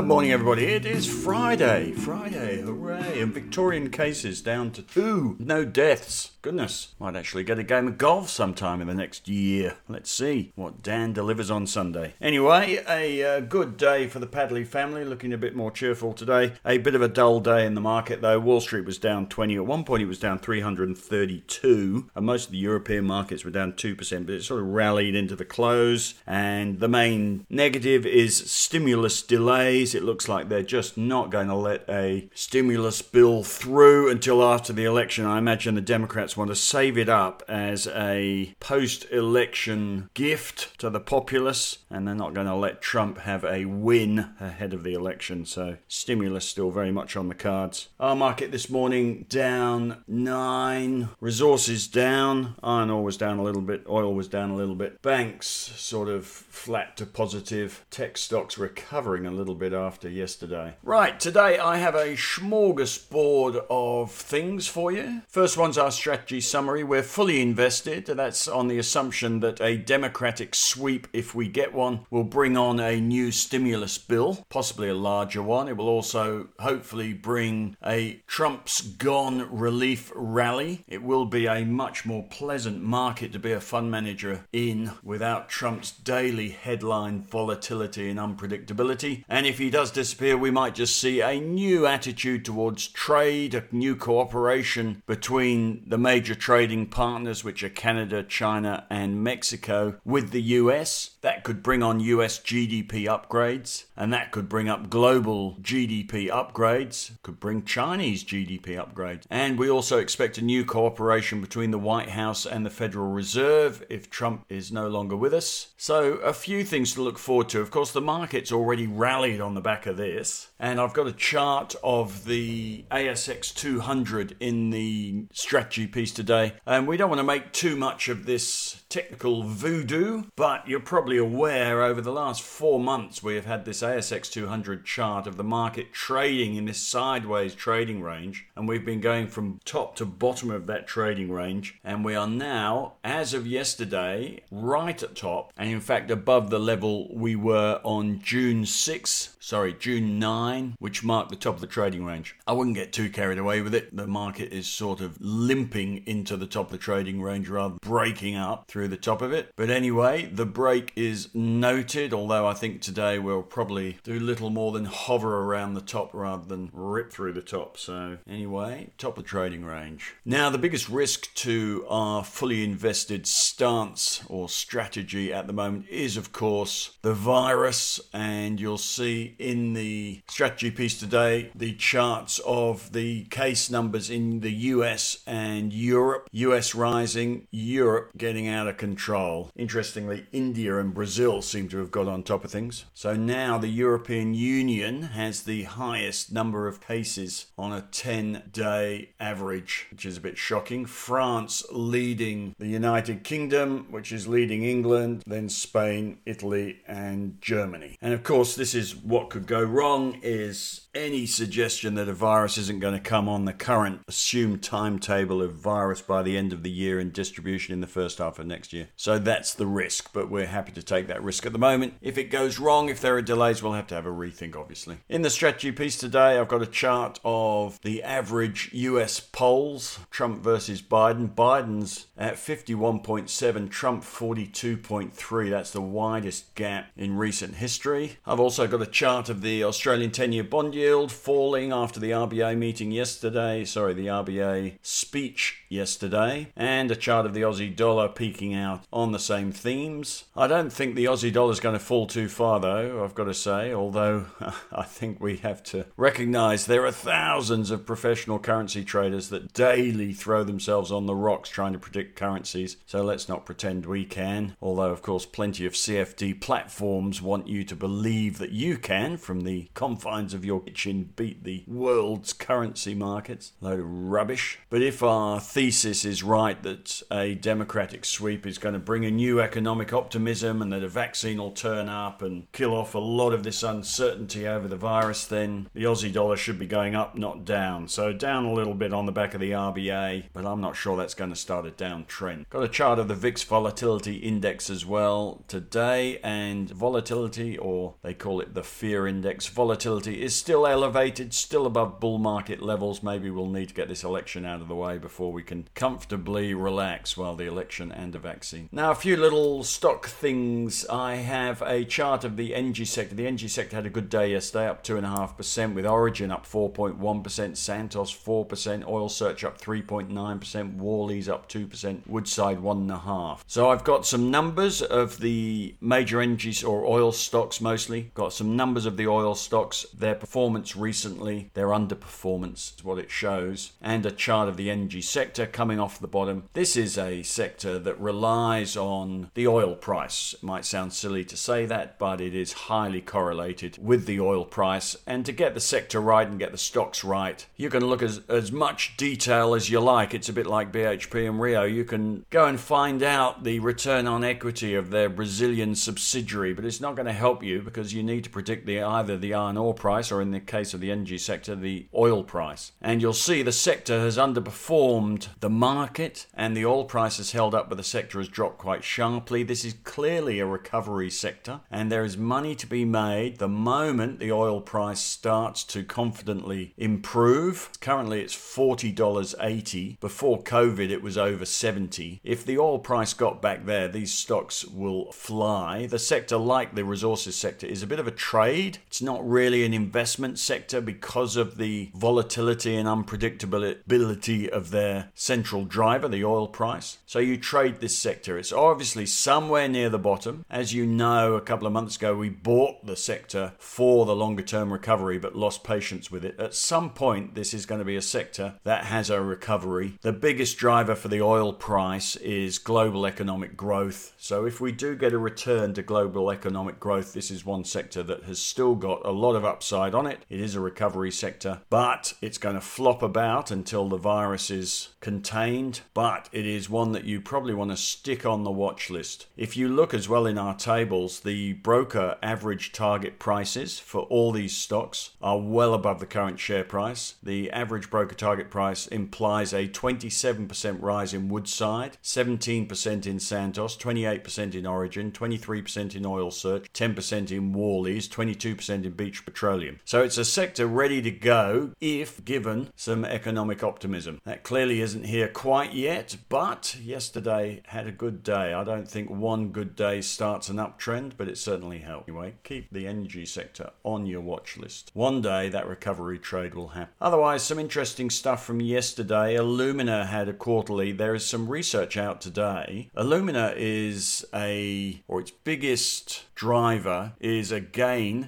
Good morning, everybody. It is Friday. Friday, hooray. And Victorian cases down to two. No deaths. Goodness, might actually get a game of golf sometime in the next year. Let's see what Dan delivers on Sunday. Anyway, a uh, good day for the Padley family, looking a bit more cheerful today. A bit of a dull day in the market, though. Wall Street was down 20. At one point, it was down 332, and most of the European markets were down 2%, but it sort of rallied into the close. And the main negative is stimulus delays. It looks like they're just not going to let a stimulus bill through until after the election. I imagine the Democrats want to save it up as a post election gift to the populace, and they're not going to let Trump have a win ahead of the election. So, stimulus still very much on the cards. Our market this morning down nine, resources down, iron ore was down a little bit, oil was down a little bit, banks sort of flat to positive, tech stocks recovering a little bit after yesterday. Right, today I have a smorgasbord of things for you. First one's our strategy summary. We're fully invested. That's on the assumption that a democratic sweep, if we get one, will bring on a new stimulus bill, possibly a larger one. It will also hopefully bring a Trump's gone relief rally. It will be a much more pleasant market to be a fund manager in without Trump's daily headline volatility and unpredictability. And if he does disappear, we might just see a new attitude towards trade, a new cooperation between the major trading partners, which are Canada, China, and Mexico, with the US. That could bring on US GDP upgrades, and that could bring up global GDP upgrades, could bring Chinese GDP upgrades. And we also expect a new cooperation between the White House and the Federal Reserve if Trump is no longer with us. So, a few things to look forward to. Of course, the market's already rallied on the back of this, and I've got a chart of the ASX 200 in the strategy piece today. And we don't want to make too much of this technical voodoo, but you're probably aware over the last four months we have had this ASX 200 chart of the market trading in this sideways trading range, and we've been going from top to bottom of that trading range, and we are now, as of yesterday, right at top, and in fact above the level we were on June 6, sorry, June 9, which marked the top of the trading range. I wouldn't get too carried away with it. The market is sort of limping into the top of the trading range rather than breaking up through the top of it. But anyway, the break is noted, although I think today we'll probably do little more than hover around the top rather than rip through the top. So, anyway, top of the trading range. Now, the biggest risk to our fully invested stance or strategy at the moment is, of course, the virus. And you'll see in the strategy piece today the charts of the case numbers in the US and Europe. US rising, Europe getting out of control. Interestingly, India and Brazil seem to have got on top of things. So now the European Union has the highest number of cases on a 10 day average, which is a bit shocking. France leading the United Kingdom, which is leading England, then Spain, Italy, and Germany. And of course, this is what could go wrong is any suggestion that a virus isn't going to come on the current assumed timetable of virus by the end of the year and distribution in the first half of next year. So that's the risk, but we're happy to take that risk at the moment. If it goes wrong, if there are delays, we'll have to have a rethink, obviously. In the strategy piece today, I've got a chart of the average US polls Trump versus Biden. Biden's at 51.7, Trump 42.3. That's the widest gap in recent history. I've also got a chart of the Australian 10 year bond yield falling after the RBA meeting yesterday, sorry, the RBA speech yesterday, and a chart of the Aussie dollar peaking out on the same themes. I don't think the Aussie dollar is going to fall too far, though, I've got to say, although I think we have to recognize there are thousands of professional currency traders that daily throw themselves on the rocks trying to predict currencies, so let's not pretend we can. Although, of course, plenty of CFD platforms want you to believe that you can from the confines of your kitchen beat the world's currency markets. Load of rubbish. But if our thesis is right that a democratic sweep is going to bring a new economic optimism and that a vaccine will turn up and kill off a lot of this uncertainty over the virus, then the Aussie dollar should be going up, not down. So down a little bit on the back of the RBA, but I'm not sure that's going to start a downtrend. Got a chart of the VIX volatility index as well today, and volatility, or they call it the fear index. Volatility is still elevated, still above bull market levels. Maybe we'll need to get this election out of the way before we can comfortably relax while the election and the vaccine. Now, a few little stock things. I have a chart of the energy sector. The energy sector had a good day yesterday, up 2.5%, with Origin up 4.1%, Santos 4%, Oil Search up 3.9%, Worley's up 2%, Woodside 1.5. So I've got some numbers of the major energies or oil stocks mostly. Got some numbers of the oil stocks, their performance recently, their underperformance is what it shows, and a chart of the energy sector coming off the bottom. This is a sector that relies on the oil price. It might sound silly to say that, but it is highly correlated with the oil price. And to get the sector right and get the stocks right, you can look as, as much detail as you like. It's a bit like BHP and Rio. You can go and find out the return on equity of their Brazilian subsidiary, but it's not going to help you because you need to the either the iron ore price or in the case of the energy sector, the oil price. And you'll see the sector has underperformed the market and the oil price has held up, but the sector has dropped quite sharply. This is clearly a recovery sector, and there is money to be made the moment the oil price starts to confidently improve. Currently, it's $40.80. Before COVID, it was over 70. If the oil price got back there, these stocks will fly. The sector, like the resources sector, is a bit of a trade. It's not really an investment sector because of the volatility and unpredictability of their central driver, the oil price. So you trade this sector. It's obviously somewhere near the bottom. As you know, a couple of months ago, we bought the sector for the longer term recovery but lost patience with it. At some point, this is going to be a sector that has a recovery. The biggest driver for the oil price is global economic growth. So if we do get a return to global economic growth, this is one sector that has still got a lot of upside on it. It is a recovery sector, but it's going to flop about until the virus is contained. But it is one that you probably want to stick on the watch list. If you look as well in our tables, the broker average target prices for all these stocks are well above the current share price. The average broker target price implies a 27% rise in Woodside, 17% in Santos, 28% in Origin, 23% in Oil Search, 10% in Worley's, 22% in Beach Petroleum. So it's a sector ready to go if given some economic optimism. That clearly isn't here quite yet, but yesterday had a good day. I don't think one good day starts an uptrend, but it certainly helped. Anyway, keep the energy sector on your watch list. One day that recovery trade will happen. Otherwise, some interesting stuff from yesterday. Alumina had a quarterly. There is some research out today. Alumina is a, or its biggest driver is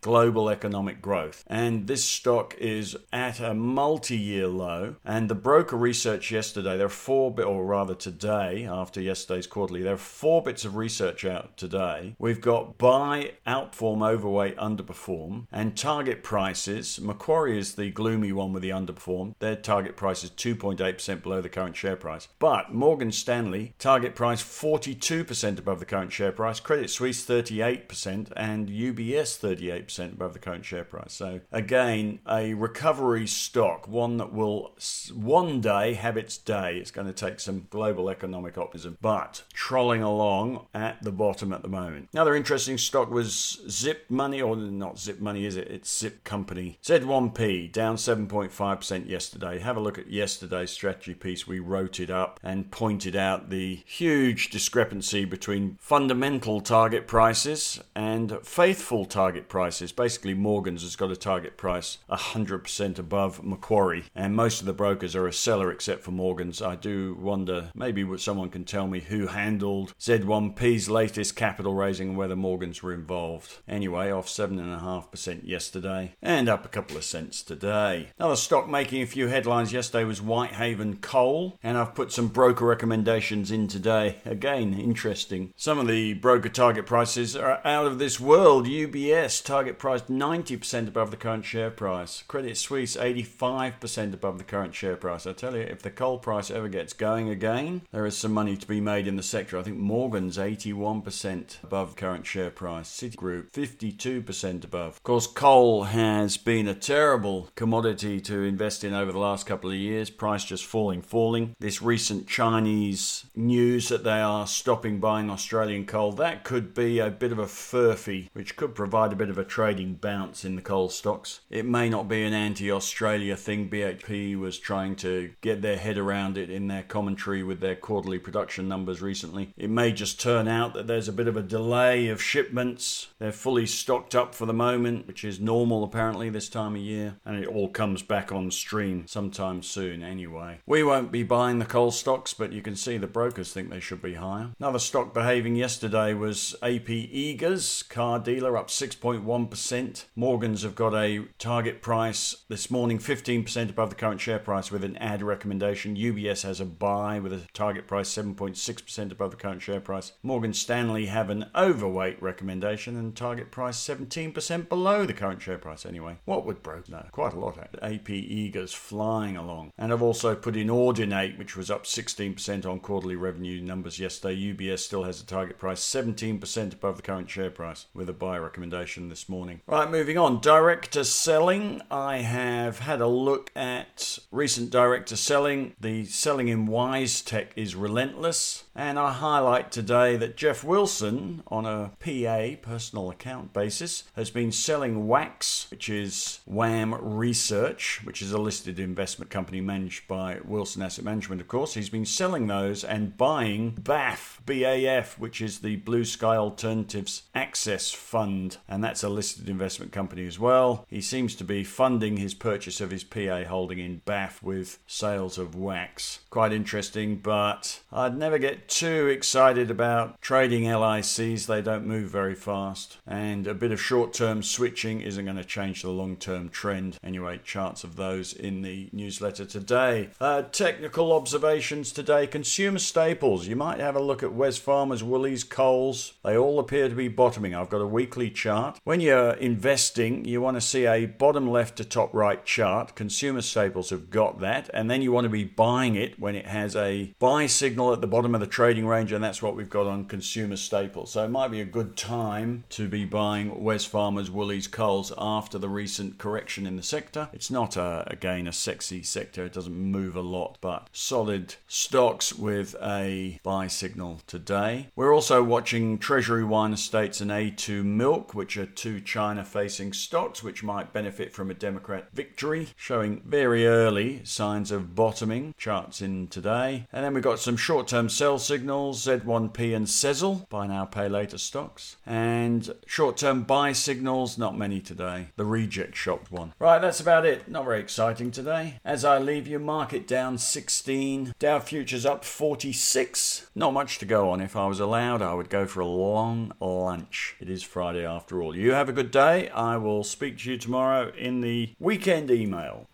global economic growth. And this stock is at a multi year low. And the broker research yesterday, there are four, or rather today, after yesterday's quarterly, there are four bits of research out today. We've got buy, outperform, overweight, underperform, and target prices. Macquarie is the gloomy one with the underperform. Their target price is 2.8% below the current share price. But Morgan Stanley, target price 42% above the current share price. Credit Suisse 38% 38% and UBS 38% above the current share price. So, again, a recovery stock, one that will one day have its day. It's going to take some global economic optimism, but trolling along at the bottom at the moment. Another interesting stock was Zip Money, or not Zip Money, is it? It's Zip Company. Z1P down 7.5% yesterday. Have a look at yesterday's strategy piece. We wrote it up and pointed out the huge discrepancy between fundamental target prices and faithful target prices. Basically, Morgan's has got a target price 100% above Macquarie, and most of the brokers are a seller except for Morgan's. I do wonder, maybe someone can tell me who handled Z1P's latest capital raising and whether Morgan's were involved. Anyway, off 7.5% yesterday and up a couple of cents today. Another stock making a few headlines yesterday was Whitehaven Coal, and I've put some broker recommendations in today. Again, interesting. Some of the broker target prices are out of this world. UBS target price 90% above the current share price. Credit Suisse 85% above the current share price. I tell you, if the coal price ever gets going again, there is some money to be made in the sector. I think Morgan's 81% above current share price. Citigroup 52% above. Of course, coal has been a terrible commodity to invest in over the last couple of years. Price just falling, falling. This recent Chinese news that they are stopping buying Australian coal, that could be a bit of a furphy, which could provide a bit of a trading bounce in the coal stocks. It may not be an anti Australia thing. BHP was trying to get their head around it in their commentary with their quarterly production numbers recently. It may just turn out that there's a bit of a delay of shipments. They're fully stocked up for the moment, which is normal apparently this time of year, and it all comes back on stream sometime soon anyway. We won't be buying the coal stocks, but you can see the brokers think they should be higher. Another stock behaving yesterday was AP Eagers, car dealer, up 6.1%. Morgans have got a target price this morning 15% above the current share price with an add recommendation. UBS has a buy with a target price 7.6% above the current share price. Morgan Stanley have an overweight recommendation and target price 17% below the current share price anyway. What would broke know? Quite a lot. Eh? AP Eagers flying along. And I've also put in Audinate, which was up 16% on quarterly revenue numbers yesterday. UBS still has a target price 17% above the current share price with a buy recommendation this morning. Right, moving on. Director selling. I have had a look at recent director selling. The selling in WiseTech is relentless. And I highlight today that Geoff Wilson, on a PA, personal account basis, has been selling WAX, which is WAM Research, which is a listed investment company managed by Wilson Asset Management, of course. He's been selling those and buying BAF, BAF, which is the Blue Sky Alternatives Access Fund, and that's a listed investment company as well. He seems to be funding his purchase of his PA holding in BAF with sales of WAX. Quite interesting, but I'd never get too excited about trading LICs. They don't move very fast. And a bit of short term switching isn't going to change the long term trend. Anyway, charts of those in the newsletter today. Uh, technical observations today consumer staples. You might have a look at Wesfarmers, Woolies, Coles. They all appear to be bottoming. I've got a weekly chart. When you're investing, you want to see a bottom left to top right chart. Consumer staples have got that. And then you want to be buying it when it has a buy signal at the bottom of the trading range, and that's what we've got on consumer staples. So it might be a good time to be buying Wesfarmers, Woolies, Coles after the recent correction in the sector. It's not, a, again, a sexy sector, it doesn't move a lot, but solid stocks with a buy signal today. We're also watching Treasury Wine Estates and A2 Milk, which are two China facing stocks which might benefit from a Democrat victory, showing very early signs of bottoming. Charts in today. And then we've got some short term sell signals, Z1P and Sezzle, buy now, pay later stocks. And short term buy signals, not many today. The reject shop one. Right, that's about it. Not very exciting today. As I leave you, market down 16, Dow futures up 46. Not much to go on. If I was allowed, I would go for a long lunch. It is Friday after all. You have a good day. I will speak to you tomorrow in the weekend email.